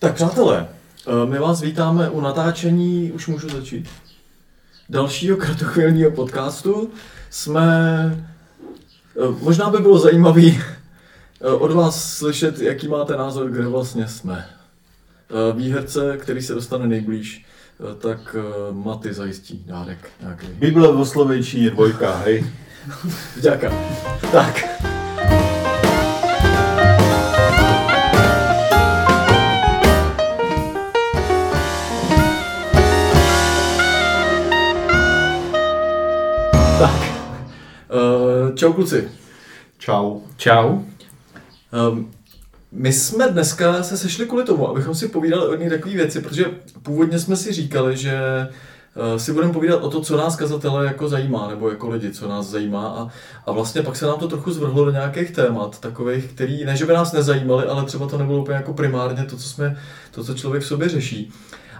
Tak přátelé, eh, my vás vítáme u natáčení, už můžu začít, dalšího kratochvilního podcastu. Jsme, eh, možná by bylo zajímavé od vás slyšet, jaký máte názor, kde vlastně jsme. Eh, Výherce, který se dostane nejblíž, tak Maty zajistí dárek nějaký. Bible v Slovenčině dvojka, hej. Tak. Tak. Čau kluci. Čau. Čau. Um, my jsme dneska se sešli kvůli tomu, abychom si povídali o jedné takové věci, protože původně jsme si říkali, že uh, si budeme povídat o to, co nás kazatele jako zajímá, nebo jako lidi, co nás zajímá a, a vlastně pak se nám to trochu zvrhlo do nějakých témat, takových, který, ne že by nás nezajímali, ale třeba to nebylo úplně jako primárně to, co, jsme, to, co člověk v sobě řeší.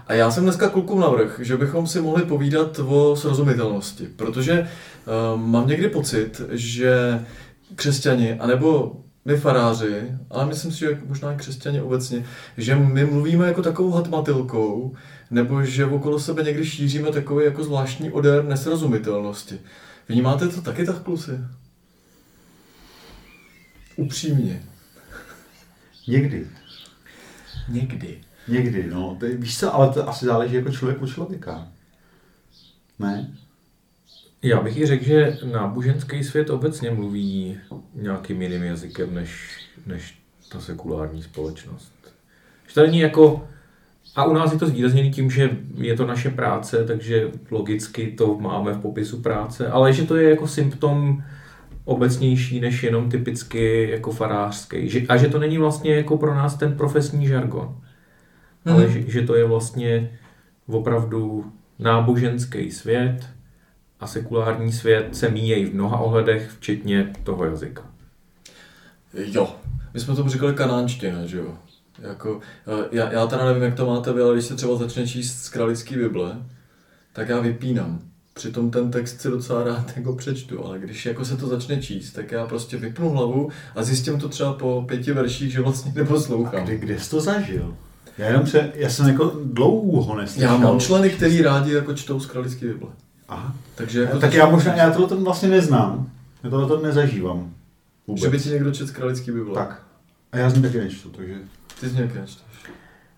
A já jsem dneska klukům navrh, že bychom si mohli povídat o srozumitelnosti, protože uh, mám někdy pocit, že křesťani, anebo my faráři, ale myslím si, že možná i křesťani obecně, že my mluvíme jako takovou hatmatilkou, nebo že okolo sebe někdy šíříme takový jako zvláštní odér nesrozumitelnosti. Vnímáte to taky tak, kluci? Upřímně. Někdy. Někdy. Někdy, no. To, víš co, ale to asi záleží jako člověk od člověka. Ne? Já bych i řekl, že náboženský svět obecně mluví nějakým jiným jazykem než, než ta sekulární společnost. Že to není jako, a u nás je to zvýrazněné tím, že je to naše práce, takže logicky to máme v popisu práce, ale že to je jako symptom obecnější než jenom typicky jako farářský. A že to není vlastně jako pro nás ten profesní žargon mm-hmm. ale že, že to je vlastně opravdu náboženský svět a sekulární svět se míjejí v mnoha ohledech, včetně toho jazyka. Jo, my jsme tomu říkali kanánština, že jo? Jako, eh, já, já teda nevím, jak to máte vy, ale když se třeba začne číst z kralický Bible, tak já vypínám. Přitom ten text si docela rád jako přečtu, ale když jako se to začne číst, tak já prostě vypnu hlavu a zjistím to třeba po pěti verších, že vlastně neposlouchám. Kdy, kde jsi to zažil? Já, jenom pře, já jsem jako dlouho neslyšel. Já mám členy, kteří rádi jako čtou z kralické Bible. Aha. Takže jako tak já možná, já tohle vlastně neznám. Já tohle nezažívám. Vůbec. Že by ti někdo čet z kralické Bible. Tak. A já z ní taky nečtu, takže... Ty z ní taky nečteš.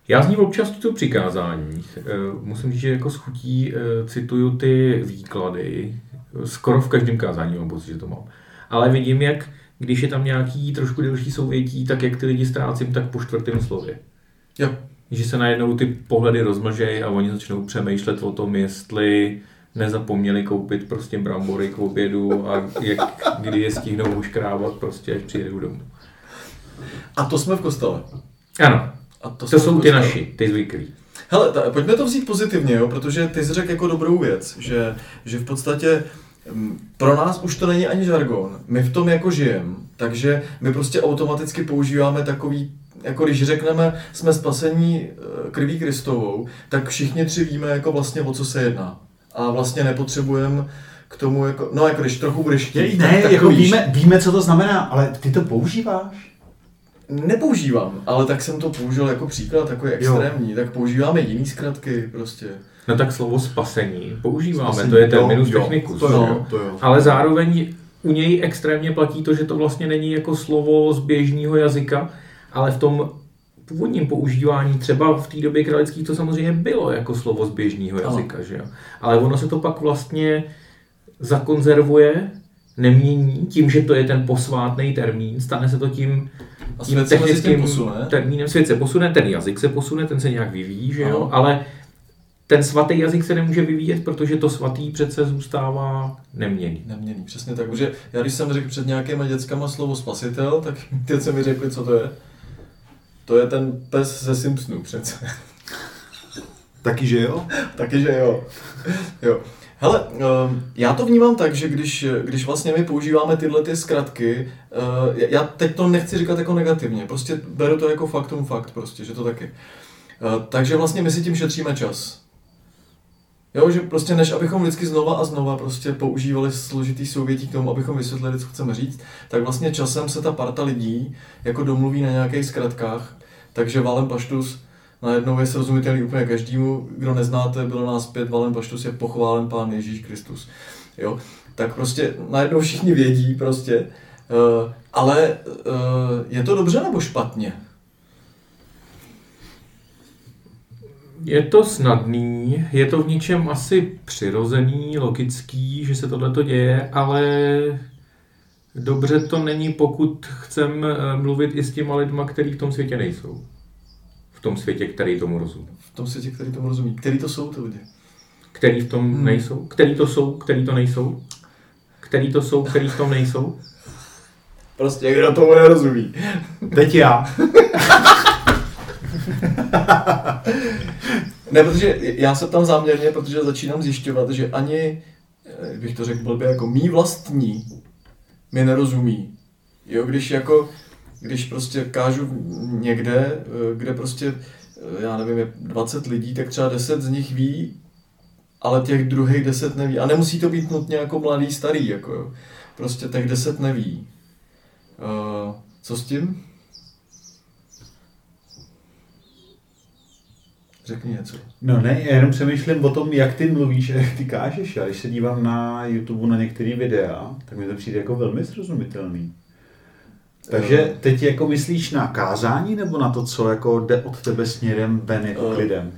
Já z ní občas tu přikázání. Eh, musím říct, že jako schutí eh, cituju ty výklady. Skoro v každém kázání mám pocit, že to mám. Ale vidím, jak když je tam nějaký trošku delší souvětí, tak jak ty lidi ztrácím, tak po čtvrtém slově. Jo. Že se najednou ty pohledy rozmlžejí a oni začnou přemýšlet o tom, jestli nezapomněli koupit prostě brambory k obědu a jak, kdy je stihnou už krávat prostě, až přijedou domů. A to jsme v kostele. Ano. A to, to jsou ty naši, ty zvyklí. Hele, ta, pojďme to vzít pozitivně, jo, protože ty jsi řekl jako dobrou věc, že, že v podstatě mm, pro nás už to není ani žargon. My v tom jako žijeme, takže my prostě automaticky používáme takový jako když řekneme, jsme spasení eh, krví Kristovou, tak všichni tři víme, jako vlastně o co se jedná. A vlastně nepotřebujeme k tomu, jako, no jako když trochu budeš chtít, Ne, tak, jako víme, víme, co to znamená, ale ty to používáš? Nepoužívám, ale tak jsem to použil jako příklad, takový extrémní, jo. tak používáme jiný zkratky prostě. No tak slovo spasení používáme, spasení, to je terminus jo, technicus. To jo, to jo. Ale zároveň u něj extrémně platí to, že to vlastně není jako slovo z běžného jazyka, ale v tom původním používání, třeba v té době kralických, to samozřejmě bylo jako slovo z běžného jazyka, že jo? Ale ono se to pak vlastně zakonzervuje, nemění tím, že to je ten posvátný termín, stane se to tím, tím technickým termínem. Svět se posune, ten jazyk se posune, ten se nějak vyvíjí, že jo? ale ten svatý jazyk se nemůže vyvíjet, protože to svatý přece zůstává neměný. Neměný, přesně tak. Protože já když jsem řekl před nějakýma dětskama slovo spasitel, tak teď se mi řekli, co to je. To je ten pes ze Simpsonů přece. Taky, že jo? Taky, že jo. jo. Hele, ehm, já to vnímám tak, že když, když vlastně my používáme tyhle ty zkratky, eh, já teď to nechci říkat jako negativně, prostě beru to jako faktum fakt prostě, že to taky. Eh, takže vlastně my si tím šetříme čas. Jo, že prostě než abychom vždycky znova a znova prostě používali složitý souvětí k tomu, abychom vysvětlili, co chceme říct, tak vlastně časem se ta parta lidí jako domluví na nějakých zkratkách, takže Valem Paštus najednou je srozumitelný úplně každému, kdo neznáte, bylo nás pět, Valen Paštus je pochválen Pán Ježíš Kristus. Jo? Tak prostě najednou všichni vědí prostě, uh, ale uh, je to dobře nebo špatně? Je to snadný, je to v ničem asi přirozený, logický, že se tohle děje, ale dobře to není, pokud chcem eh, mluvit i s těma lidma, kteří v tom světě nejsou. V tom světě, který tomu rozumí. V tom světě, který tomu rozumí. Který to jsou ty lidi? Který v tom hmm. nejsou? Který to jsou, který to nejsou? Který to jsou, který v tom nejsou? Prostě kdo tomu nerozumí. Teď já. ne, protože já se tam záměrně, protože začínám zjišťovat, že ani, eh, bych to řekl blbě, jako mý vlastní mi nerozumí. Jo, když jako, když prostě kážu někde, eh, kde prostě, eh, já nevím, je 20 lidí, tak třeba 10 z nich ví, ale těch druhých 10 neví. A nemusí to být nutně jako mladý, starý, jako jo. Prostě těch 10 neví. Uh, co s tím? Řekni něco. No ne, já jenom přemýšlím o tom, jak ty mluvíš a jak ty kážeš. A když se dívám na YouTube na některé videa, tak mi to přijde jako velmi srozumitelný. Takže teď jako myslíš na kázání nebo na to, co jako jde od tebe směrem ven jako k lidem?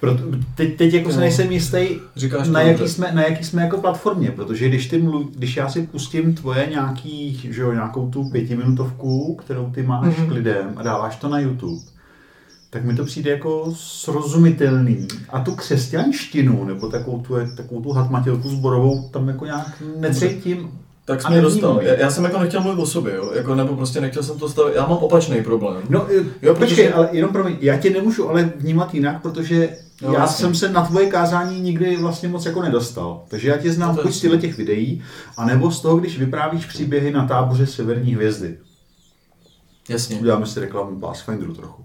Proto, teď, teď jako se nejsem jistý, Říkáš na, jaký dobře. jsme, na jaký jsme jako platformě, protože když, ty mluv, když já si pustím tvoje nějaký, že jo, nějakou tu pětiminutovku, kterou ty máš Mhm. k lidem a dáváš to na YouTube, tak mi to přijde jako srozumitelný. A tu křesťanštinu, nebo takovou tu, takovou tu hatmatilku zborovou, tam jako nějak necítím. Tak A jsi mě dostal. Já, já, jsem jako nechtěl mluvit o sobě, jo? Jako, nebo prostě nechtěl jsem to stavit. Já mám opačný problém. No, Jo, jo, protože- počkej, ale jenom pro mě, já tě nemůžu ale vnímat jinak, protože Jo, já jasně. jsem se na tvoje kázání nikdy vlastně moc jako nedostal. Takže já tě znám No buď z těch videí, anebo z toho, když vyprávíš příběhy na táboře Severní hvězdy. Jasně. Uděláme si reklamu Pathfinderu trochu.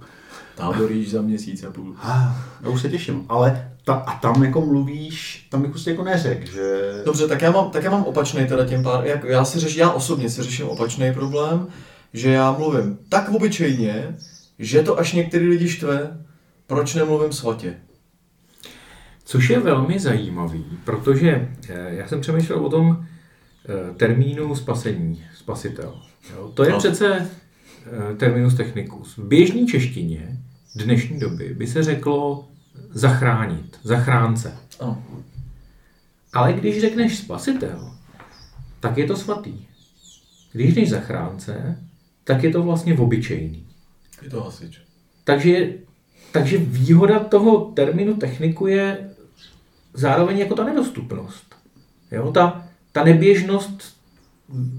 Táboríš za měsíc a půl. Ah, já už se těším, ale ta, a tam jako mluvíš, tam jako jsi jako neřek, že... Dobře, tak já mám, tak já mám opačný teda tím pár, jak já si řeš, já osobně si řeším opačný problém, že já mluvím tak obyčejně, že to až některý lidi štve, proč nemluvím svatě. Což je velmi zajímavý, protože eh, já jsem přemýšlel o tom eh, termínu spasení, spasitel. Jo? To je No. přece eh, terminus technicus. V běžné češtině dnešní doby by se řeklo zachránit, zachránce. Ano. Ale když řekneš spasitel, tak je to svatý. Když řekneš zachránce, tak je to vlastně obyčejný. Je to hasič. Takže, takže výhoda toho termínu techniku je zároveň jako ta nedostupnost. Jo? Ta, ta neběžnost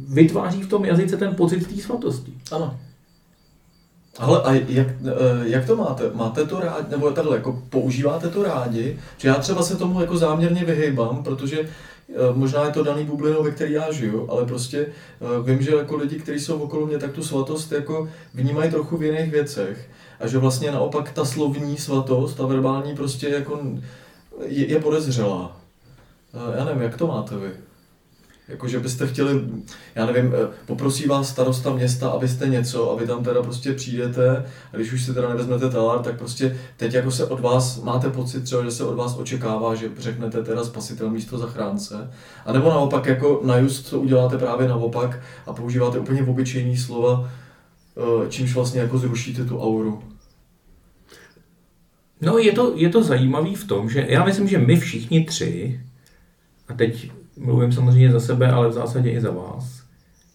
vytváří v tom jazyce ten pocit té svatosti. Ano. Ale a jak, eh, jak to máte? Máte to rádi, nebo takhle, jako používáte to rádi? Že já třeba se tomu jako záměrně vyhejbám, protože eh, možná je to daný bublinou, ve který já žiju, ale prostě eh, vím, že jako lidi, kteří jsou okolo mě, tak tu svatost jako vnímají trochu v jiných věcech. A že vlastně naopak ta slovní svatost, ta verbální prostě jako je, je podezřelá. Já nevím, jak to máte vy? Jako, že byste chtěli, já nevím, eh, poprosí vás starosta města, abyste něco a vy tam teda prostě přijdete a když už si teda nevezmete talár, tak prostě teď jako se od vás, máte pocit třeba, že se od vás očekává, že řeknete teda spasitel místo zachránce. A nebo naopak jako na just to uděláte právě naopak a používáte úplně obyčejný slova, eh, čímž vlastně jako zrušíte tu auru. No je to, je to zajímavý v tom, že já myslím, že my všichni tři, a teď mluvím samozřejmě za sebe, ale v zásadě i za vás,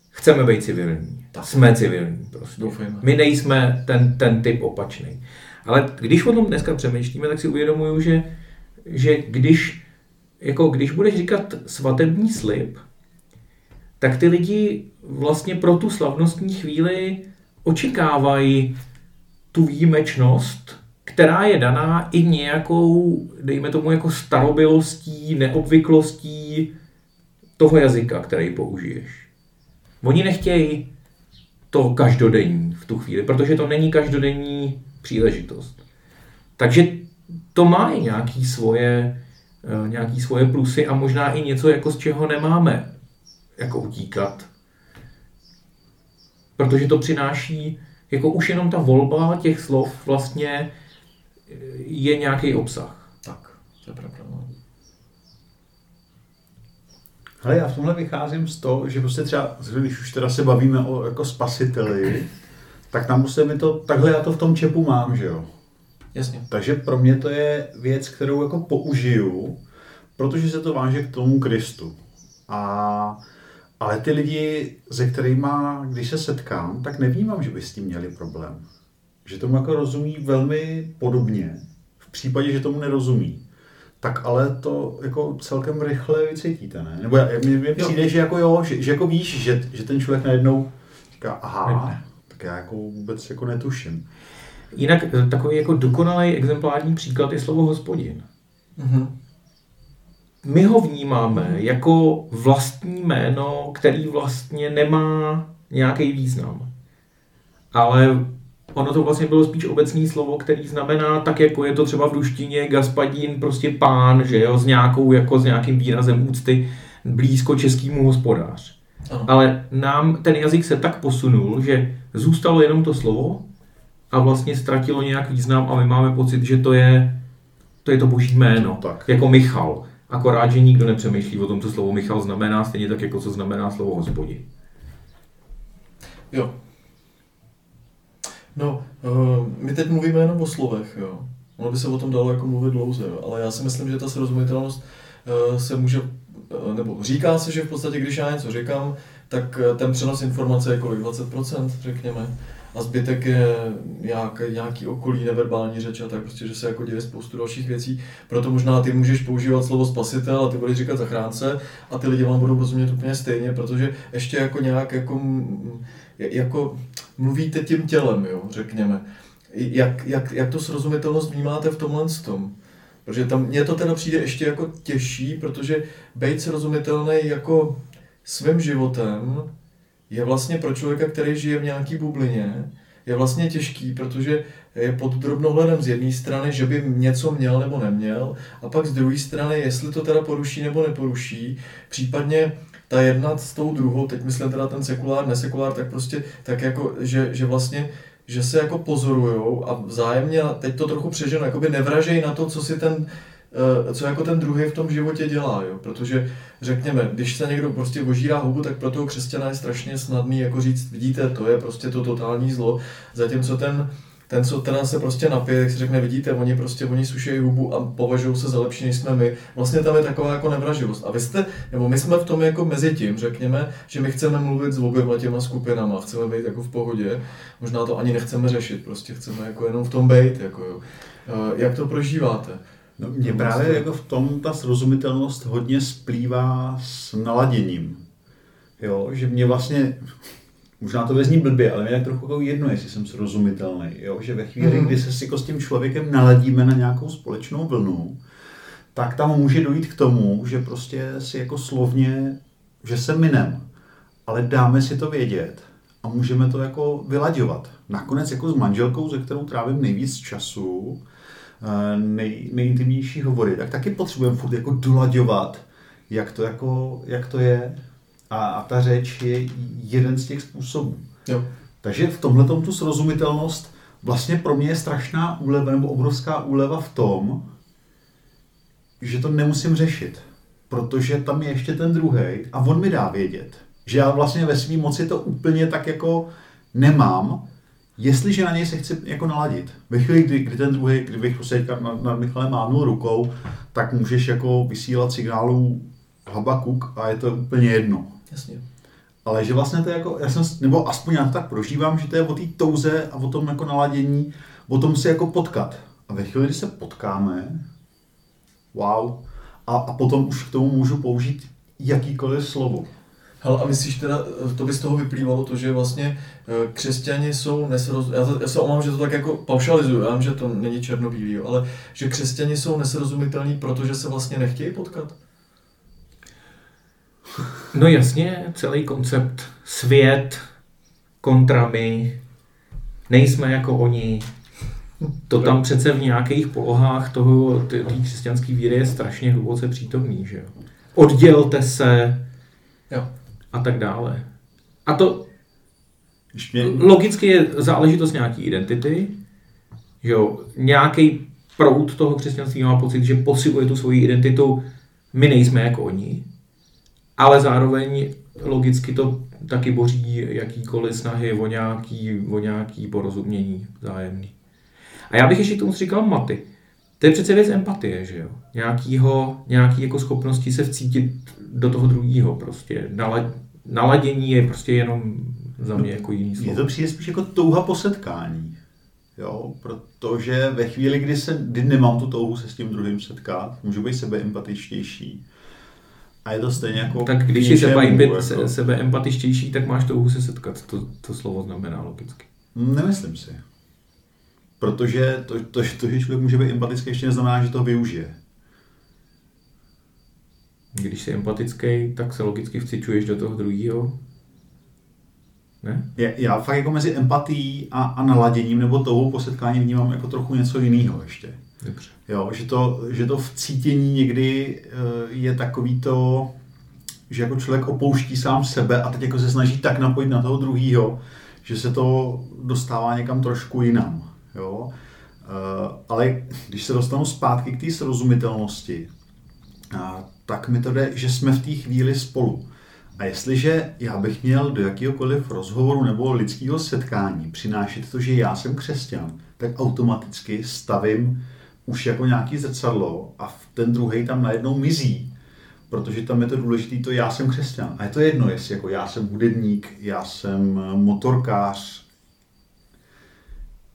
chceme být civilní. Tak. Jsme civilní prostě. Doufejme. My nejsme ten, ten typ opačný. Ale když o tom dneska přemýšlíme, tak si uvědomuju, že, že když, jako když budeš říkat svatební slib, tak ty lidi vlastně pro tu slavnostní chvíli očekávají tu výjimečnost, která je daná i nějakou, dejme tomu, jako starobylostí, neobvyklostí toho jazyka, který použiješ. Oni nechtějí to každodenní v tu chvíli, protože to není každodenní příležitost. Takže to má i nějaký svoje, eh, nějaký svoje plusy a možná i něco, jako z čeho nemáme jako utíkat. Protože to přináší jako už jenom ta volba těch slov vlastně je nějaký obsah. Tak, to je pravda. Ale já v tomhle vycházím z toho, že prostě třeba, když už teda se bavíme o jako spasiteli, tak tam musíme to, takhle já to v tom čepu mám, že jo. Jasně. Takže pro mě to je věc, kterou jako použiju, protože se to váže k tomu Kristu. A, ale ty lidi, se kterými, když se setkám, tak nevnímám, že by s tím měli problém. Že tomu jako rozumí velmi podobně, v případě, že tomu nerozumí tak ale to jako celkem rychle vycítíte, ne? Nebo mně, mně přijde, že jako jo, že, že jako víš, že, že ten člověk najednou říká, aha, ne. tak já jako vůbec jako netuším. Jinak eh, takový jako dokonalý exemplární příklad je slovo hospodin. Mm-hmm. My ho vnímáme jako vlastní jméno, který vlastně nemá nějaký význam. Ale ono to vlastně bylo spíš obecný slovo, který znamená tak, jako je to třeba v ruštině gaspadín, prostě pán, že jo, s nějakou, jako s nějakým výrazem úcty blízko českému hospodář. Ano. Ale nám ten jazyk se tak posunul, že zůstalo jenom to slovo a vlastně ztratilo nějak význam a my máme pocit, že to je to, je to boží jméno, tak. jako Michal. Akorát, že nikdo nepřemýšlí o tom, co slovo Michal znamená, stejně tak, jako co znamená slovo hospodin. Jo, No, uh, my teď mluvíme jenom o slovech, jo. Ono by se o tom dalo jako mluvit dlouze, jo. ale já si myslím, že ta srozumitelnost uh, se může, uh, nebo říká se, že v podstatě, když já něco říkám, tak ten přenos informace je kolik? 20%, řekněme. A zbytek je nějak, nějaký okolí, neverbální řeč a tak prostě, že se jako děje spoustu dalších věcí. Proto možná ty můžeš používat slovo spasitel a ty budeš říkat zachránce a ty lidi vám budou rozumět úplně stejně, protože ještě jako nějak jako jako mluvíte tím tělem, jo, řekněme. Jak, jak, jak to srozumitelnost vnímáte v tomhle tom? Protože tam mně to teda přijde ještě jako těžší, protože být srozumitelný jako svým životem je vlastně pro člověka, který žije v nějaký bublině, je vlastně těžký, protože je pod drobnohledem z jedné strany, že by něco měl nebo neměl, a pak z druhé strany, jestli to teda poruší nebo neporuší, případně ta jedna s tou druhou, teď myslím teda ten sekulár, nesekulár, tak prostě tak jako, že, že vlastně že se jako pozorujou a vzájemně, teď to trochu přeženo, jako by nevražejí na to, co si ten, eh, co jako ten druhý v tom životě dělá, jo? protože řekněme, když se někdo prostě ožírá hubu, tak pro toho křesťana je strašně snadný jako říct, vidíte, to je prostě to totální zlo, zatímco ten ten, co teda se prostě napije, jak si řekne, vidíte, oni prostě, oni sušejí hubu a považují se za lepší, než jsme my. Vlastně tam je taková jako nevraživost. A vy jste, nebo my jsme v tom jako mezi tím, řekněme, že my chceme mluvit s oběma těma skupinama, chceme být jako v pohodě, možná to ani nechceme řešit, prostě chceme jako jenom v tom být, jako jo. Jak to prožíváte? No, mě právě jako v tom ta srozumitelnost hodně splývá s naladěním. Jo, že mě vlastně Možná to vezní blbě, ale mě je trochu jako jedno, jestli jsem srozumitelný. Jo? Že ve chvíli, mm. kdy se si jako s tím člověkem naladíme na nějakou společnou vlnu, tak tam může dojít k tomu, že prostě si jako slovně, že se minem, ale dáme si to vědět a můžeme to jako vylaďovat. Nakonec jako s manželkou, ze kterou trávím nejvíc času, eh, nej, nejintimnější hovory, tak taky potřebujeme furt jako dolaďovat, jak to, jako, jak to je, a, a ta řeč je jeden z těch způsobů. Jo. Takže v tomhle tu srozumitelnost vlastně pro mě je strašná úleva nebo obrovská úleva v tom, že to nemusím řešit, protože tam je ještě ten druhý a on mi dá vědět, že já vlastně ve své moci to úplně tak jako nemám, jestliže na něj se chci jako naladit. Ve chvíli, kdy, kdy ten druhý, kdybych prostě nad, nad Michalem mávnul rukou, tak můžeš jako vysílat signálů Habakuk a je to úplně jedno. Jasně. Ale že vlastně to je jako, já jsem, nebo aspoň já to tak prožívám, že to je o té touze a o tom jako naladění, o tom se jako potkat. A ve chvíli, kdy se potkáme, wow, a, a potom už k tomu můžu použít jakýkoliv slovo. Hele, a myslíš teda, to by z toho vyplývalo to, že vlastně eh, křesťani jsou nesrozumitelní, já, já se omám, že to tak jako paušalizuju, já vím, že to není černobílý, ale že křesťani jsou nesrozumitelní, protože se vlastně nechtějí potkat? No jasně, celý koncept svět kontra my, nejsme jako oni, to tam přece v nějakých polohách toho, té křesťanské víry je strašně hluboce přítomný, že jo. Oddělte se jo. a tak dále. A to mě... logicky je záležitost nějaký identity, že jo, nějaký proud toho křesťanství má pocit, že posiluje tu svoji identitu, my nejsme jako oni, ale zároveň logicky to taky boří jakýkoliv snahy o nějaký, o nějaký porozumění zájemný. A já bych ještě k tomu říkal maty. To je přece věc empatie, že jo? Nějakýho, nějaký jako schopnosti se vcítit do toho druhého prostě. Nala, naladění je prostě jenom za mě jako jiný slovo. Mně to přijde spíš jako touha po setkání. Jo, protože ve chvíli, kdy, se, kdy nemám tu touhu se s tím druhým setkat, můžu být sebeempatičtější. A je to stejně jako Tak když jsi sebe, jako- se, sebe empatičtější, tak máš touhu se setkat. To, to slovo znamená logicky. Nemyslím si. Protože to, to, to, že člověk může být empatický, ještě neznamená, že to využije. Když jsi empatický, tak se logicky vcičuješ do toho druhého. Ne? Já, já fakt jako mezi empatií a, a naladěním nebo touhou po setkání vnímám jako trochu něco jiného ještě. Dobře. Jo, že to, že to vcítění někdy eh, je takový to, že jako člověk opouští sám sebe a teď jako se snaží tak napojit na toho druhýho, že se to dostává někam trošku jinam. Jo? Eh, Ale když se dostanu zpátky k té srozumitelnosti, tak mi to jde, že jsme v té chvíli spolu. A jestliže já bych měl do jakéhokoliv rozhovoru nebo lidského setkání přinášet to, že já jsem křesťan, tak automaticky stavím už jako nějaký zrcadlo a ten druhý tam najednou mizí, protože tam je to důležité, to já jsem křesťan. A je to jedno, jestli jako já jsem hudebník, já jsem motorkář,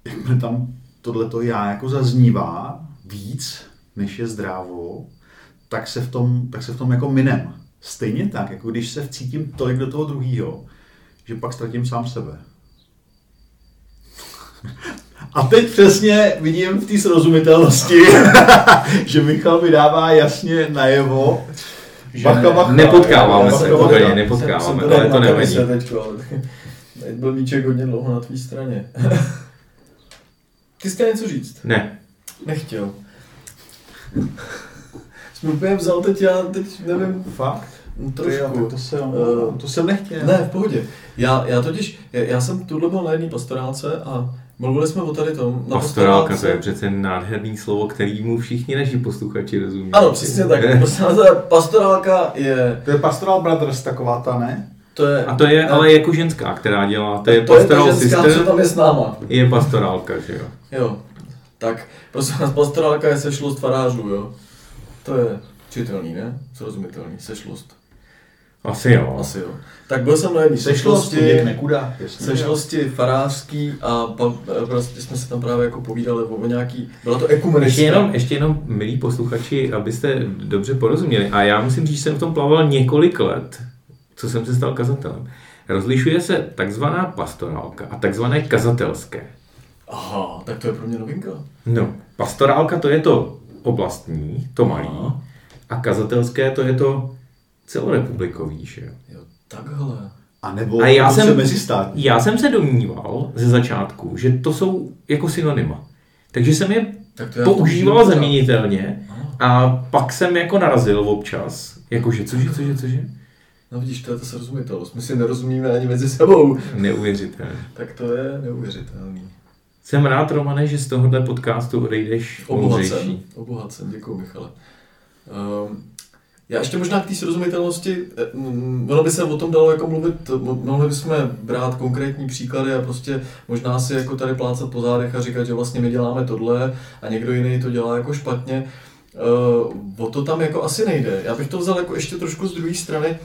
jakmile tam tohleto já jako zaznívá víc, než je zdrávo, tak se v tom, tak se v tom jako minem. Stejně tak, jako když se vcítím tolik do toho druhého, že pak ztratím sám sebe. A teď přesně vidím v té srozumitelnosti, že Michal mi dává jasně najevo, že bacha, bacha, Nepotkáváme bacha, se, bacha. úplně nepotkáváme, ale to nevadí. Se teďko. Byl míček hodně dlouho na tvý straně. Ty jsi chtěl něco říct? Ne. Nechtěl. Jsi mi úplně vzal teď, já teď nevím, Fakt? Ty jo, trošku. tak to jsem, Eh, to jsem nechtěl. Ne, v pohodě. Já, já totiž, já, já jsem tuhle byl na jedné pastorálce a mluvili jsme o tady tom. Na Pastorálka, to je pastorálce- přece nádherný slovo, kterýmu všichni naši posluchači rozumí. Ano, přesně tak. Pastorálka, pastorálka je, To je Pastoral Brothers taková ta, ne? to je... A to je ne, ale jako ženská, která dělá, to je to je ta pastoral ženská, sister, co tam je s náma. je pastorálka, že jo. Jo, tak prosím vás, pastorálka je sešlost farářů, jo. To je čitelný, ne? Srozumitelný, sešlost. Asi jo. Asi jo. Tak byl jsem na jedné Sešlost, sešlosti, nekuda. sešlosti farářský a pa, prostě jsme se tam právě jako povídali o nějaký, byla to Ještě ekumenická. jenom, ještě jenom, milí posluchači, abyste dobře porozuměli. A já musím říct, že jsem v tom plaval několik let, co jsem se stal kazatelem. Rozlišuje se takzvaná pastorálka a takzvané kazatelské. Aha, tak to je pro mě novinka. No, pastorálka to je to oblastní, to malý, Aha. a kazatelské to je to celorepublikový, že jo. Jo, takhle. A nebo A já jsem- mezistátní. Já jsem se domníval ze začátku, že to jsou jako synonyma. Takže jsem je Tak to používal zaměnitelně a pak jsem jako narazil občas. Jakože, cože, cože, cože? No vidíš, to je ta srozumitelnost. My si nerozumíme ani mezi sebou. Neuvěřitelné. Tak to je neuvěřitelný. Jsem rád, Romane, že z tohohle podcastu odejdeš Obohacen. Obohacen, děkuji Michale. Um, já ještě možná k té srozumitelnosti, eh, ono by se o tom dalo jako mluvit, mo- mohli bychom brát konkrétní příklady a prostě možná si jako tady plácat po zádech a říkat, že vlastně my děláme tohle a někdo jiný to dělá jako špatně. Uh, o to tam jako asi nejde. Já bych to vzal jako ještě trošku z druhé strany.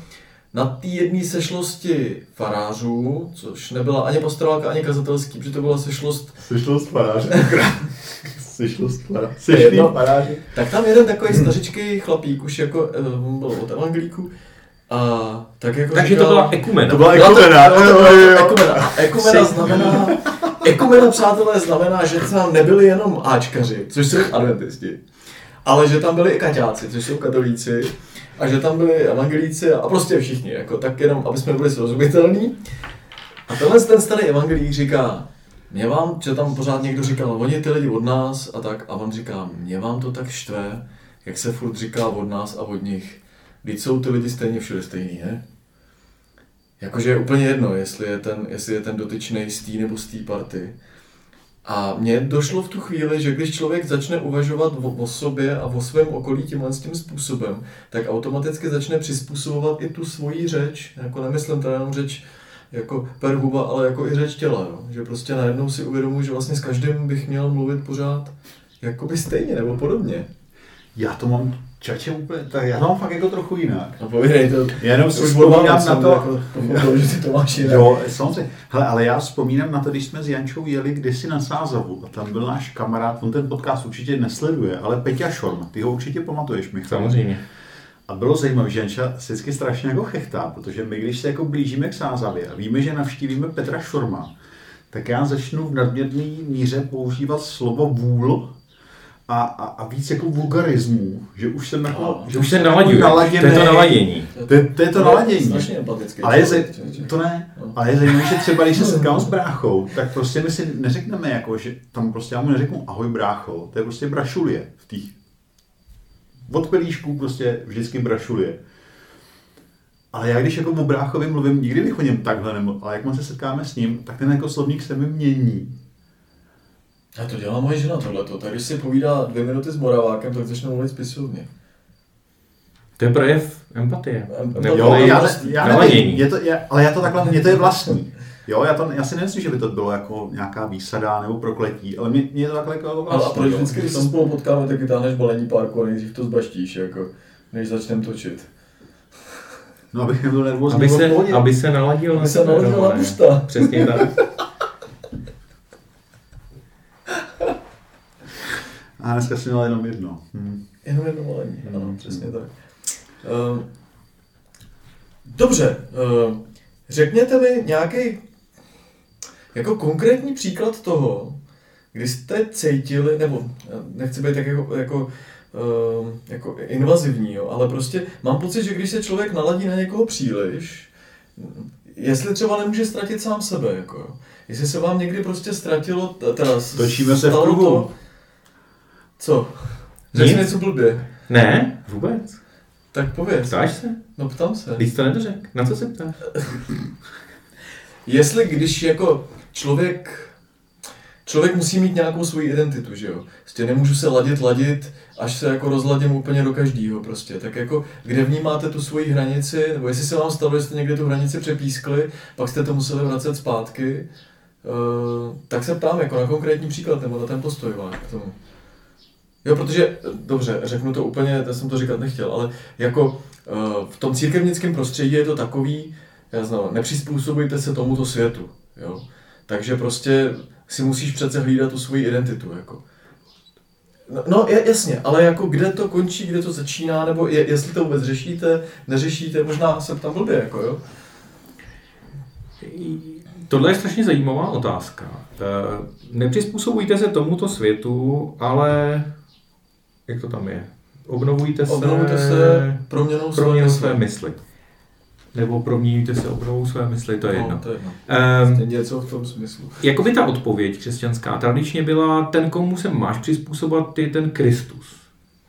Na té jedné sešlosti farářů, což nebyla ani pastorálka, ani kazatelský, protože to byla sešlost Sešlost faráře. To je Sešlý jedno. faráře. Tak tam jeden takový stařičký chlapík, už jako eh, on byl od evangelíku, a tak jako Takže říkal, to byla ekumena. To byla to- ekumena. to- to jo. Ekumena. Ekumena znamená, ekumena, přátelé, znamená, že tam nebyli jenom Ačkaři, což jsou adventisti, ale že tam byli i kaťáci, což jsou katolíci, a že tam byli evangelíci a prostě všichni, jako tak jenom, aby jsme byli srozumitelní. A tenhle ten starý evangelík říká, mě vám, že tam pořád někdo říkal, oni ty lidi od nás a tak, a on říká, mě vám to tak štve, jak se furt říká od nás a od nich. Vždyť jsou ty lidi stejně všude stejný, ne? Jakože je úplně jedno, jestli je ten, jestli je ten dotyčný z té nebo z té party. A mně došlo v tu chvíli, že když člověk začne uvažovat o, o sobě a o svém okolí tímhle s tím způsobem, tak automaticky začne přizpůsobovat i tu svoji řeč. Jako nemyslím teda jenom řeč jako per huba, ale jako i řeč těla. Jo. Že prostě najednou si uvědomuji, že vlastně s každým bych měl mluvit pořád jakoby stejně nebo podobně. Já to mám čače úplně, tak já to mám fakt jako trochu jinak. No povídej to. Já jenom si Už vzpomínám na to, Jako, pochopil, že ty to máš jinak. Jo, samozřejmě. Hele, ale já vzpomínám na to, když jsme s Jančou jeli kdysi na Sázavu a tam byl náš kamarád, on ten podcast určitě nesleduje, ale Peťa Šorm, ty ho určitě pamatuješ, Michal. Samozřejmě. A bylo zajímavé, že Janča se vždycky strašně jako chechtá, protože my, když se jako blížíme k Sázavě a víme, že navštívíme Petra Šorma, tak já začnu v nadměrné míře používat slovo vůl a, a, a víc jako vulgarismů, že už jsem jako, No, že Už se jsem jako nalaďuje. To naladěný. je to naladění. To, je- to je to naladění. Strašně empatický. Ale je, zaj- to ne, No. ale je zajímavé, že třeba když se setkám s bráchou, tak prostě my si neřekneme jako, že tam prostě já mu neřeknu ahoj brácho, to je prostě brašulie v těch od pelíšku prostě vždycky brašulie. Ale já když jako o bráchovi mluvím, nikdy bych o něm takhle nemluvil, ale jak se setkáme s ním, tak ten jako slovník se mi mění. A to dělá moje žena tohleto. Tak když si povídá dvě minuty s Moravákem, tak začne mluvit spisovně. To je projev empatie. Em- Jo, já, ne, já nevím, je to, je, ale já to takhle, mě to je vlastní. Jo, já, to, já si nemyslím, že by to bylo jako nějaká výsada nebo prokletí, ale mě, mě je to takhle jako Ale a vlastní. proč vždycky, když se spolu potkáme, tak vytáhneš balení párku a nejdřív to zbaštíš, jako, než začneme točit. No, abych nebyl nervózní. Aby se, pohodě. aby se naladil Aby se sebe, naladil na no, ne. pusta. Přesně tak. A dneska jsem měl jenom jedno. Hm. Jenom jedno balení, Hmm. ano, přesně tak. Ehm, dobře, ehm, řekněte mi nějaký jako konkrétní příklad toho, kdy jste cítili, nebo eh, nechci být tak jako, jako, ehm, jako invazivní, jo, ale prostě mám pocit, že když se člověk naladí na někoho příliš, jestli třeba nemůže ztratit sám sebe, jako. Jestli se vám někdy prostě ztratilo, teda Točíme se v kruhu. to- Co? Řekni něco blbě. Ne, vůbec. Tak pověz. Ptáš se? No ptám se. Když to nedořek. Na co se ptáš? Jestli když jako člověk, člověk musí mít nějakou svoji identitu, že jo? Prostě nemůžu se ladit, ladit, až se jako rozladím úplně do každého prostě. Tak jako, kde vnímáte tu svoji hranici, nebo jestli se vám stalo, že jste někde tu hranici přepískli, pak jste to museli vracet zpátky, uh, tak se ptám jako na konkrétní příklad, nebo na ten postoj váš k tomu. Jo, protože, dobře, řeknu to úplně, já jsem to říkat nechtěl, ale jako eh, v tom církevnickém prostředí je to takový, já znám, nepřizpůsobujte se tomuto světu, jo. Takže prostě si musíš přece hlídat tu svoji identitu, jako. No, no je, jasně, ale jako kde to končí, kde to začíná, nebo je, jestli to vůbec řešíte, neřešíte, možná se tam blbě, jako jo. Tohle je strašně zajímavá otázka. Eh, Nepřizpůsobujte se tomuto světu, ale jak to tam je? Obnovujte se, Obnovujte se proměnou své proměnou mysli. své mysli. Nebo proměňujte se obnovou své mysli, to je jedno. No, to je jedno. Um, Stejně něco v tom smyslu. Jakoby ta odpověď křesťanská tradičně byla, ten, komu se máš přizpůsobovat, je ten Kristus.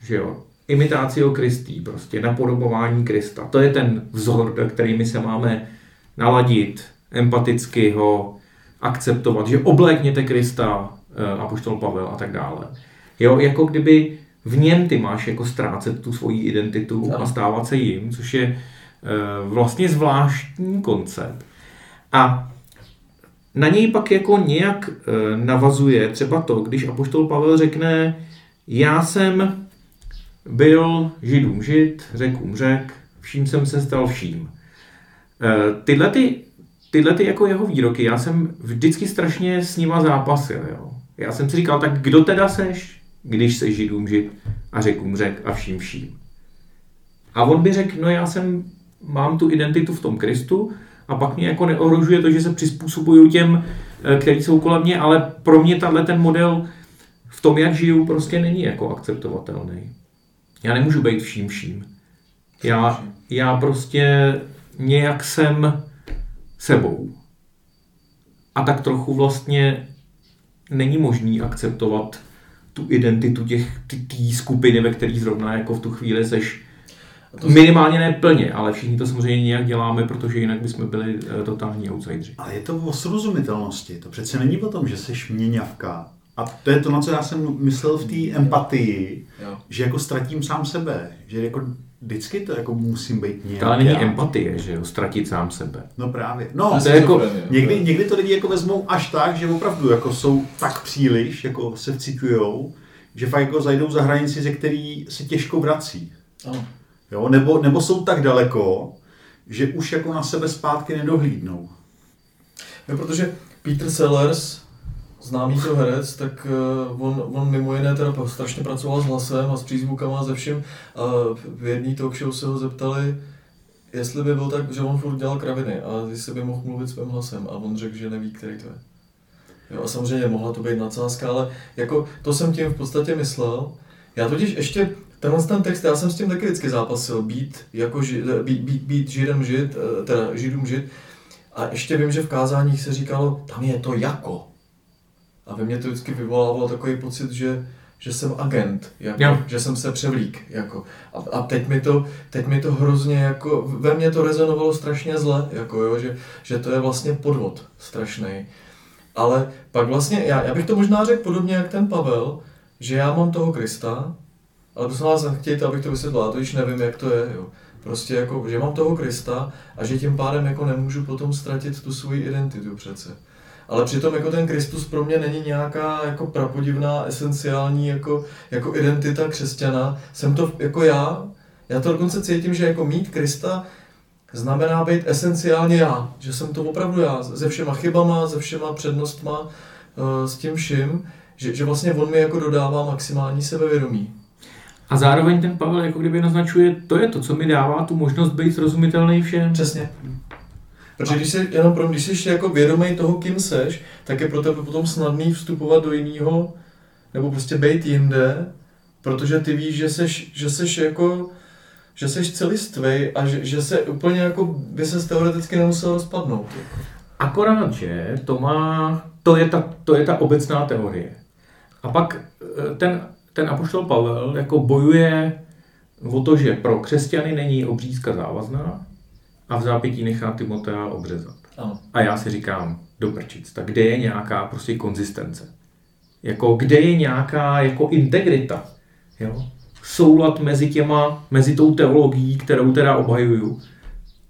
Že jo? Imitácio Kristí, prostě napodobování Krista. To je ten vzor, do který my se máme naladit, empaticky ho akceptovat, že oblékněte Krista, eh, apoštol Pavel a tak dále. Jo, jako kdyby v něm ty máš jako ztrácet tu svoji identitu Ano. a stávat se jim, což je vlastně zvláštní koncept. A na něj pak jako nějak e, navazuje třeba to, když apoštol Pavel řekne, já jsem byl židům žid, řekům řek, vším jsem se stal vším. E, tyhle, ty, tyhle ty jako jeho výroky, já jsem vždycky strašně s nima zápasil. Jo. Já jsem si říkal, tak kdo teda seš, když seš židům žid a řekům řek a vším vším. A on by řekl, no já jsem, mám tu identitu v tom Kristu a pak mě jako neohrožuje to, že se přizpůsobuju těm, eh, kteří jsou kolem mě, ale pro mě tahle ten model v tom, jak žiju, prostě není jako akceptovatelný. Já nemůžu být vším vším. Já, já prostě nějak jsem sebou. A tak trochu vlastně není možný akceptovat tu identitu těch, ty, tý skupiny, ve který zrovna jako v tu chvíli seš to Minimálně ne plně, ale všichni to samozřejmě nějak děláme, protože jinak bychom byli eh, totální outsideri. Ale je to o srozumitelnosti. To přece není o tom, že jsi měňavka. A to je to, na co já jsem myslel v té empatii, Jo. že jako ztratím sám sebe. Že jako vždycky to jako musím být nějak. To ale není empatie, že jo, ztratit sám sebe. No právě. No, To To je jako, schizofrenie, Někdy, jo. někdy to lidi jako vezmou až tak, že opravdu jako jsou tak příliš, jako se vcitujou, že fakt jako zajdou za hranici, ze který se těžko vrací. Ano. Jo? Nebo, nebo jsou tak daleko, že už jako na sebe zpátky nedohlídnou. Jo, protože Peter Sellers, známý to herec, tak uh, on, on mimo jiné teda strašně pracoval s hlasem a s přízvukama a ze vším. A v jedné talk show se ho zeptali, jestli by byl tak, že on furt dělal kraviny a jestli by mohl mluvit svým hlasem. A on řekl, že neví, který to je. Jo, a samozřejmě mohla to být nadsázka, ale jako to jsem tím v podstatě myslel. Já totiž ještě tenhle ten text, já jsem s tím taky vždycky zápasil, být, jako ži, být, být, být židem žid, eh, teda židům žid. A ještě vím, že v kázáních se říkalo, tam je to jako. A ve mně to vždycky vyvolávalo takový pocit, že, že jsem agent, jako, Jo. že jsem se převlík. Jako. A, a teď, mi to, teď mi to hrozně, jako, ve mně to rezonovalo strašně zle, jako, jo, že, že to je vlastně podvod strašný. Ale pak vlastně, já, já bych to možná řekl podobně jak ten Pavel, že já mám toho Krista, ale prosím vás, nechtějte, abych to vysvětlil, to již nevím, jak to je. Jo. Prostě jako, že mám toho Krista a že tím pádem jako nemůžu potom ztratit tu svoji identitu přece. Ale přitom jako ten Kristus pro mě není nějaká jako prapodivná, esenciální jako, jako identita křesťana. Jsem to jako já. Já to dokonce cítím, že jako mít Krista znamená být esenciálně já. Že jsem to opravdu já. Se všema chybama, se všema přednostma, eh, s tím vším. Že, že vlastně on mi jako dodává maximální sebevědomí. A zároveň ten Pavel jako kdyby naznačuje, to je to, co mi dává tu možnost být srozumitelný všem. Přesně. Protože když jsi, jenom pro, když jsi jako vědomý toho, kým seš, tak je pro tebe potom snadný vstupovat do jiného, nebo prostě být jinde, protože ty víš, že seš, že seš jako, že seš celistvej a že, že se úplně jako by se teoreticky nemusel rozpadnout. Jako. Akorát, že to má, to je ta, to je ta obecná teorie. A pak eh, ten, ten apoštol Pavel jako bojuje o to, že pro křesťany není obřízka závazná a v zápětí nechá Timotea obřezat. Ano. A já si říkám, do prčic, tak kde je nějaká prostě konzistence? Jako kde je nějaká jako integrita? Jo? Soulad mezi těma, mezi tou teologií, kterou teda obhajuju,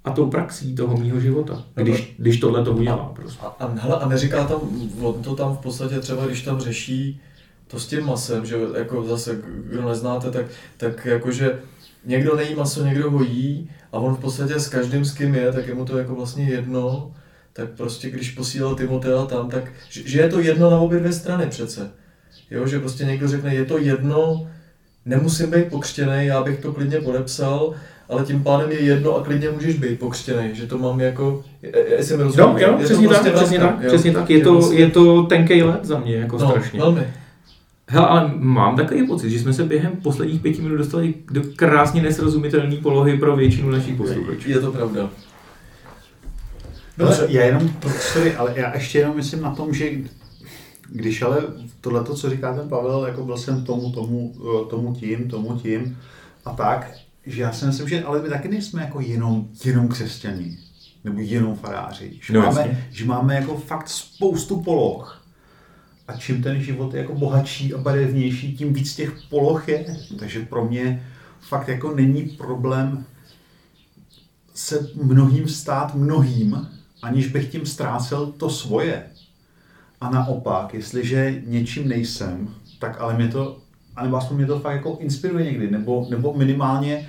a tou praxí toho mýho života, když, když tohle to udělá prostě. A, a, hele, a neříká tam, on to tam v podstatě třeba, když tam řeší to s tím masem, že jako zase, kdo neznáte, tak, tak jakože někdo nejí maso, někdo ho jí a on v podstatě s každým, s kým je, tak je mu to jako vlastně jedno, tak prostě když posílal Timotea tam, tak že, že je to jedno na obě dvě strany přece. Jo, že prostě někdo řekne, je to jedno, nemusím být pokřtěný, já bych to klidně podepsal, ale tím pádem je jedno a klidně můžeš být pokřtěný, že to mám jako, je- jestli mi Jo, rozumíte, jo, je to přesně prostě tak, přesně vratka, tak, jo. přesně tak. Je to, vlastně- je to tenkej let za mě, jako no, strašně. velmi. Hele, ale mám takový pocit, že jsme se během posledních pěti minut dostali do krásně nesrozumitelné polohy pro většinu našich posluchačů. Je to pravda. Ale Dobře. já jenom, sorry, ale já ještě jenom myslím na tom, že když ale tohle, co říká ten Pavel, jako byl jsem tomu, tomu, eh, tomu tím, tomu tím a tak, že já si myslím, že ale my taky nejsme jako jenom, jenom křesťaní nebo jenom faráři. Že, No, máme, jasně. že máme jako fakt spoustu poloh a čím ten život je jako bohatší a barevnější, tím víc těch poloh je. Takže pro mě fakt jako není problém se mnohým stát mnohým, aniž bych tím ztrácel to svoje. A naopak, jestliže něčím nejsem, tak ale mě to, anebo aspoň mě to fakt jako inspiruje někdy, nebo, nebo minimálně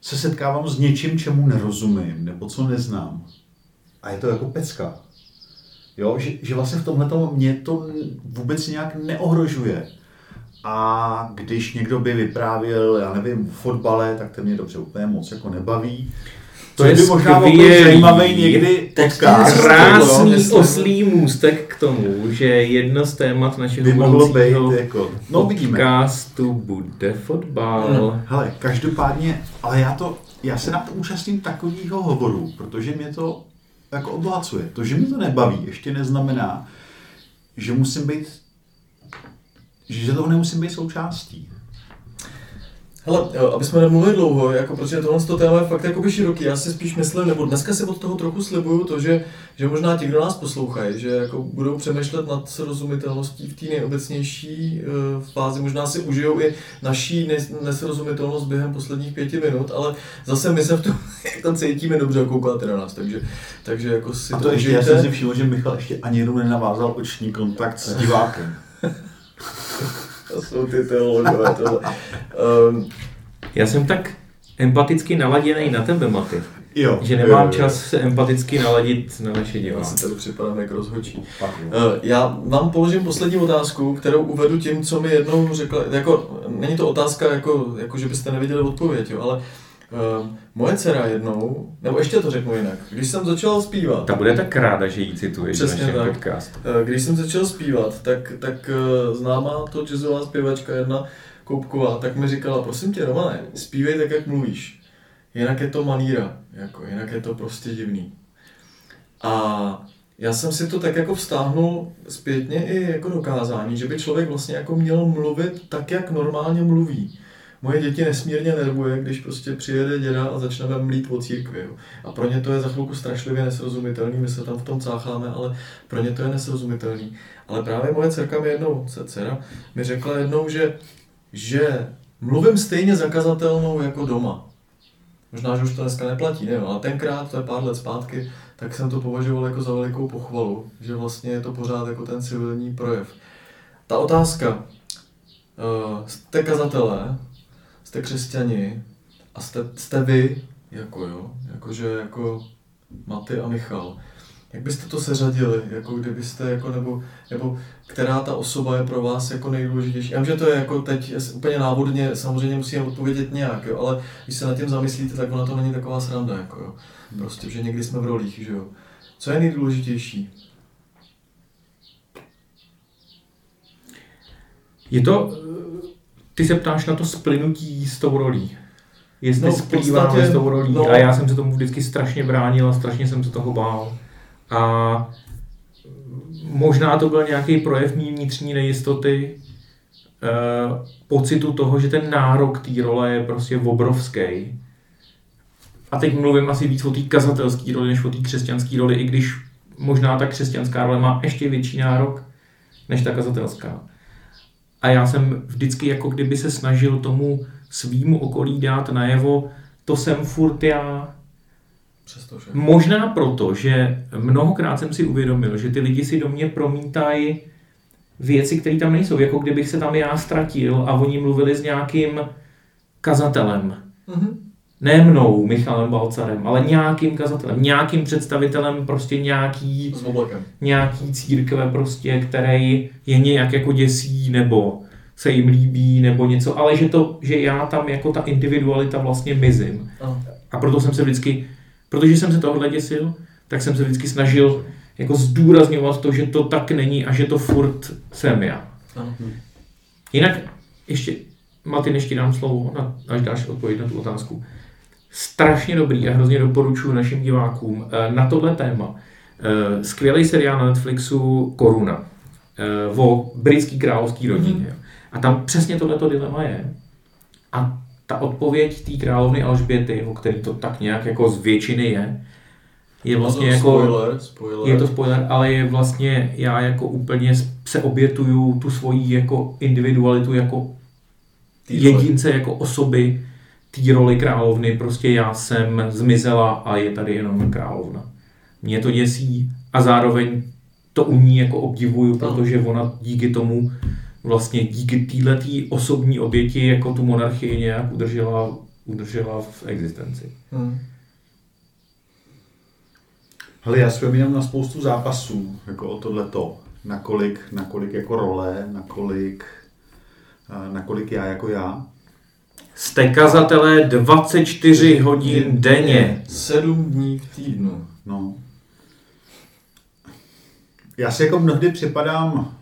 se setkávám s něčím, čemu nerozumím, nebo co neznám. A je to jako pecka. Jo, že, že vlastně v tomhle mě to vůbec nějak neohrožuje. A když někdo by vyprávěl, já nevím, o fotbale, tak to mě dobře úplně moc jako nebaví. To je by možná mohl zajímavý někdy podcast. Krásný oslý můstek k tomu, že jedno z témat našeho by mohlo být jako, no vidíme. podcastu bude fotbal. Hele, každopádně, ale já to, já se na to účastním takového hovoru, protože mě to jako obohacuje. To, že mě to nebaví, ještě neznamená, že musím být, že toho nemusím být součástí. Hele, jo, aby jsme nemluvili dlouho, jako protože tohle to téma je fakt jakoby široký, já si spíš myslím, nebo dneska si od toho trochu slibuju to, že, že možná ti, kdo nás poslouchají, že jako budou přemýšlet nad srozumitelností v té nejobecnější uh, fázi, možná si užijou i naší nesrozumitelnost během posledních pěti minut, ale zase my se v tom jako cítíme dobře, koukáte na nás, takže, takže jako si A to, to ještě, já užijte. jsem si všiml, že Michal ještě ani jednou nenavázal oční kontakt s divákem. To jsou ty teologové, tohle. Um, Já jsem tak empaticky naladěný na tebe, Maty, Jo. že jo, nemám jo. čas se empaticky naladit na naše já diváky. si tady připadám jak rozhodčí. Pak, jo. Eh, Já vám položím poslední otázku, kterou uvedu tím, co mi jednou řekla. Jako, není to otázka, jako, jako že byste nevěděli odpověď, jo, ale uh, moje dcera jednou, nebo ještě to řeknu jinak, když jsem začal zpívat, Ta bude tak ráda, že ji cituješ v Přesně našem tak. podcastu. eh, když jsem začal zpívat, tak, tak eh, známá to jazzová zpěvačka jedna Koupková, tak mi říkala, prosím tě, Romane, zpívej tak, jak mluvíš. Jinak je to maníra, jako, jinak je to prostě divný. A já jsem si to tak jako vztáhnul zpětně i jako dokázání, že by člověk vlastně jako měl mluvit tak, jak normálně mluví. Moje děti nesmírně nervuje, když prostě přijede děda a začneme mlít o církvi. Jo. A pro ně to je za chvilku strašlivě nesrozumitelný, my se tam v tom cácháme, ale pro ně to je nesrozumitelný. Ale právě moje dcerka mi jednou, se dcera, mi řekla jednou, že, že mluvím stejně zakazatelnou jako doma. Možná, že už to dneska neplatí, nevím, ale tenkrát, to je pár let zpátky, tak jsem to považoval jako za velikou pochvalu, že vlastně je to pořád jako ten civilní projev. Ta otázka, uh, jste kazatelé, jste křesťani a jste, jste vy, jako jo, jakože jako Maty a Michal. Jak byste to seřadili, jako kdybyste, jako, nebo, nebo která ta osoba je pro vás jako nejdůležitější? Já vím, že to je jako teď úplně návodně, samozřejmě musíme odpovědět nějak, jo, ale když se nad tím zamyslíte, tak ona to není taková sranda, jako jo. Prostě, že někdy jsme v rolích, že jo. Co je nejdůležitější? Je to, ty se ptáš na to splynutí s tou rolí. Jestli No, splýváme podstatě, s tou rolí. no. No. A já jsem se tomu vždycky strašně bránil a strašně jsem se toho bál. A možná to byl nějaký projev mý vnitřní nejistoty, eh, pocitu toho, že ten nárok té role je prostě obrovský. A teď mluvím asi víc o té kazatelské roli, než o té křesťanské roli, i když možná ta křesťanská role má ještě větší nárok než ta kazatelská. A já jsem vždycky jako kdyby se snažil tomu svýmu okolí dát najevo, to jsem furt já. Přestože. Možná proto, že mnohokrát jsem si uvědomil, že ty lidi si do mě promítají věci, které tam nejsou. Jako kdybych se tam já ztratil a oni mluvili s nějakým kazatelem. Mhm. Ne mnou, Michalem Balcarem, ale nějakým kazatelem, nějakým představitelem prostě nějaký nějaký církve prostě, který je nějak jako děsí, nebo se jim líbí, nebo něco, ale že, to, že já tam jako ta individualita vlastně mizím. A proto jsem se vždycky, protože jsem se tohle děsil, tak jsem se vždycky snažil jako zdůrazňovat to, že to tak není a že to furt jsem já. Jinak ještě, Martin, ještě dám slovo, na, až dáš odpověď na tu otázku. Strašně dobrý a hrozně doporučuji našim divákům eh, na tohle téma. eh, Skvělý seriál na Netflixu Koruna eh, o britský královský rodině. Mhm. jo. A tam přesně tohleto dilema je. A ta odpověď té královny Alžběty, o který to tak nějak jako z většiny je, je vlastně jako... Spoiler, spoiler. Je to spoiler, ale je vlastně, já jako úplně se obětuju tu svoji jako individualitu jako jedince, jako osoby té roli královny, prostě já jsem zmizela a je tady jenom královna. Mě to děsí a zároveň to u ní jako obdivuju, protože ona díky tomu vlastně díky této osobní oběti jako tu monarchii nějak udržela, udržela v existenci. Hmm. Hele, já vzpomínám na spoustu zápasů, jako o tohleto. Nakolik, nakolik jako role, nakolik, eh, nakolik já jako já. Jste kazatelé 24 hodin denně. Sedm dní v týdnu. No. Já si jako mnohdy připadám,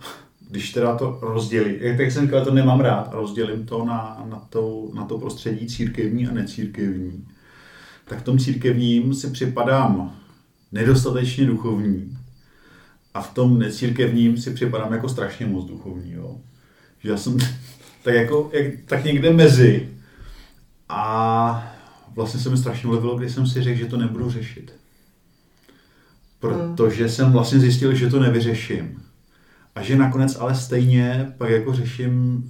když teda to rozdělím, jak jsem říkal, to nemám rád, rozdělím to na, na, to, na to prostředí církevní a necírkevní. Tak v tom církevním si připadám nedostatečně duchovní a v tom necírkevním si připadám jako strašně moc duchovní. Jo. Že já jsem tak, jako, jak, tak někde mezi. A vlastně se mi strašně ulevilo, když jsem si řekl, že to nebudu řešit. Protože jsem vlastně zjistil, že to nevyřeším. A že nakonec ale stejně pak jako řeším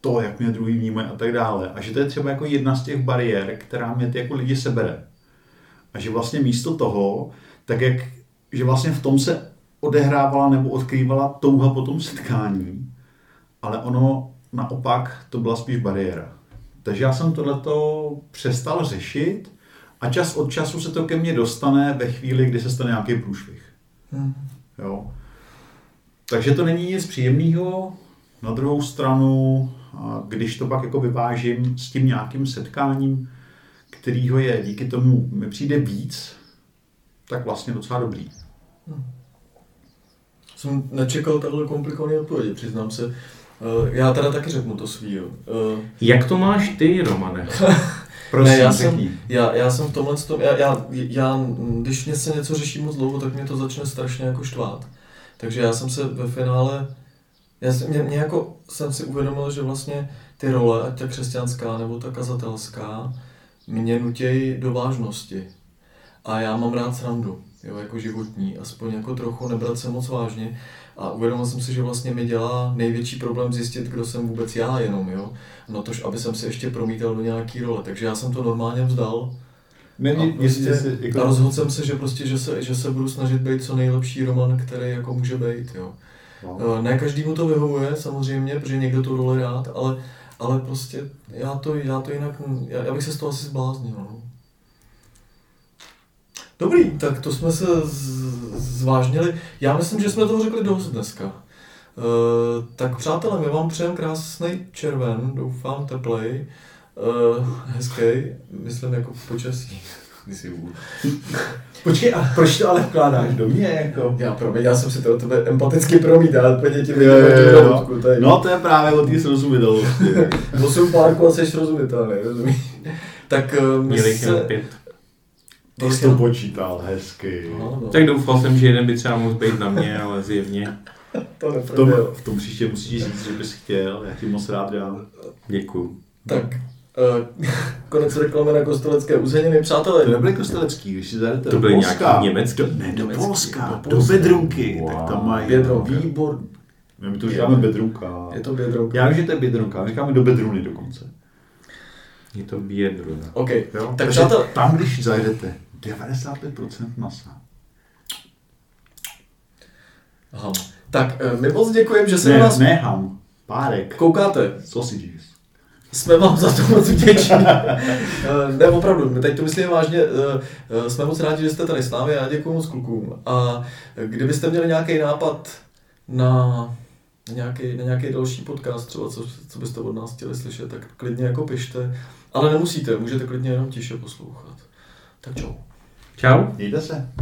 to, jak mě druhý vnímají a tak dále. A že to je třeba jako jedna z těch bariér, která mě ty jako lidi sebere. A že vlastně místo toho, tak jak, že vlastně v tom se odehrávala nebo odkrývala touha po tom setkání, ale ono naopak to byla spíš bariéra. Takže já jsem tohleto přestal řešit a čas od času se to ke mně dostane ve chvíli, kdy se stane nějaký průšvih. Hmm. Jo. Takže to není nic příjemného. Na druhou stranu, když to pak jako vyvážím s tím nějakým setkáním, kterýho je díky tomu mi přijde víc, tak vlastně docela dobrý. Jsem nečekal takhle komplikované odpovědi, přiznám se. Eh, Já teda taky řeknu to svý, jo. Eh, Jak to máš ty, Romane? Prosím, ne, já, jsem, já, já jsem v tomhle, tom, já, já, já, když mě se něco řeší moc dlouho, tak mě to začne strašně jako štvát. Takže já jsem se ve finále, já jsem, mě, mě jako jsem si uvědomil, že vlastně ty role, ať ta křesťanská nebo ta kazatelská, mě nutějí do vážnosti. A já mám rád srandu, jo, jako životní, aspoň jako trochu nebrat se moc vážně. A uvědomil jsem si, že vlastně mi dělá největší problém zjistit, kdo jsem vůbec já jenom, jo. No tož, aby jsem si ještě promítal do nějaký role. Takže já jsem to normálně vzdal. Není, A, prostě, jestli si, a rozhodl jsem se, že prostě, že se, že se budu snažit být co nejlepší roman, který jako může být, jo. no. Ne každému to vyhovuje, samozřejmě, protože někdo tu roli rád, ale, ale prostě já to, já to jinak, já, já bych se z toho asi zbláznil. No. Dobrý, tak to jsme se zvážnili. Já myslím, že jsme toho řekli dost dneska. Uh, tak přátelé, my vám přejeme krásný červen, doufám teplej, uh, hezký, myslím jako počasí. Počkej, a proč to ale vkládáš do mě? Jako? Já promiň, já jsem si to od tebe empaticky promítal, úplně ti Jo, jo. No to je právě o té srozumitelnosti. Musím párku a jsi srozumitelný, rozumíš? Tak uh, my Měli se... pět. Ty jsi to počítal hezky. No, no, Tak doufal jsem, že jeden by třeba mohl být na mě, ale zjevně. to V tom, v tom příště musíš říct, že bys chtěl, já ti moc rád dám. Děkuju. Tak, uh, konec reklamy na kostelecké uzeniny. Přátelé, To nebyly kostelecký, když si zajdete To do byly nějaký německý. Do, ne, do Německý, Polska, do do, Polska. Bedrunky, Wow. tak tam mají Bědronka. výbor. My to říkáme Bedrunka. je to bědrouka. Já vím, že to je Bedrunka, říkáme do Bedruny dokonce. Je to bědro. OK, Jo? tak Takže přátelé, tam, když zajedete, 95% masa. aha. tak eh, my moc děkujeme, že se na Ne, nás ne ham, párek, koukáte. sausages. Jsme vám za to moc vděční. Eh, ne, opravdu, my teď to myslím vážně. eh, eh, Jsme moc rádi, že jste tady s námi a děkuji moc klukům. A kdybyste měli nějaký nápad na nějaký, na nějaký další podcast, třeba co, co byste od nás chtěli slyšet, tak klidně jako pište. Ale nemusíte, můžete klidně jenom tiše poslouchat. Tak čau. Čau. Mějte se.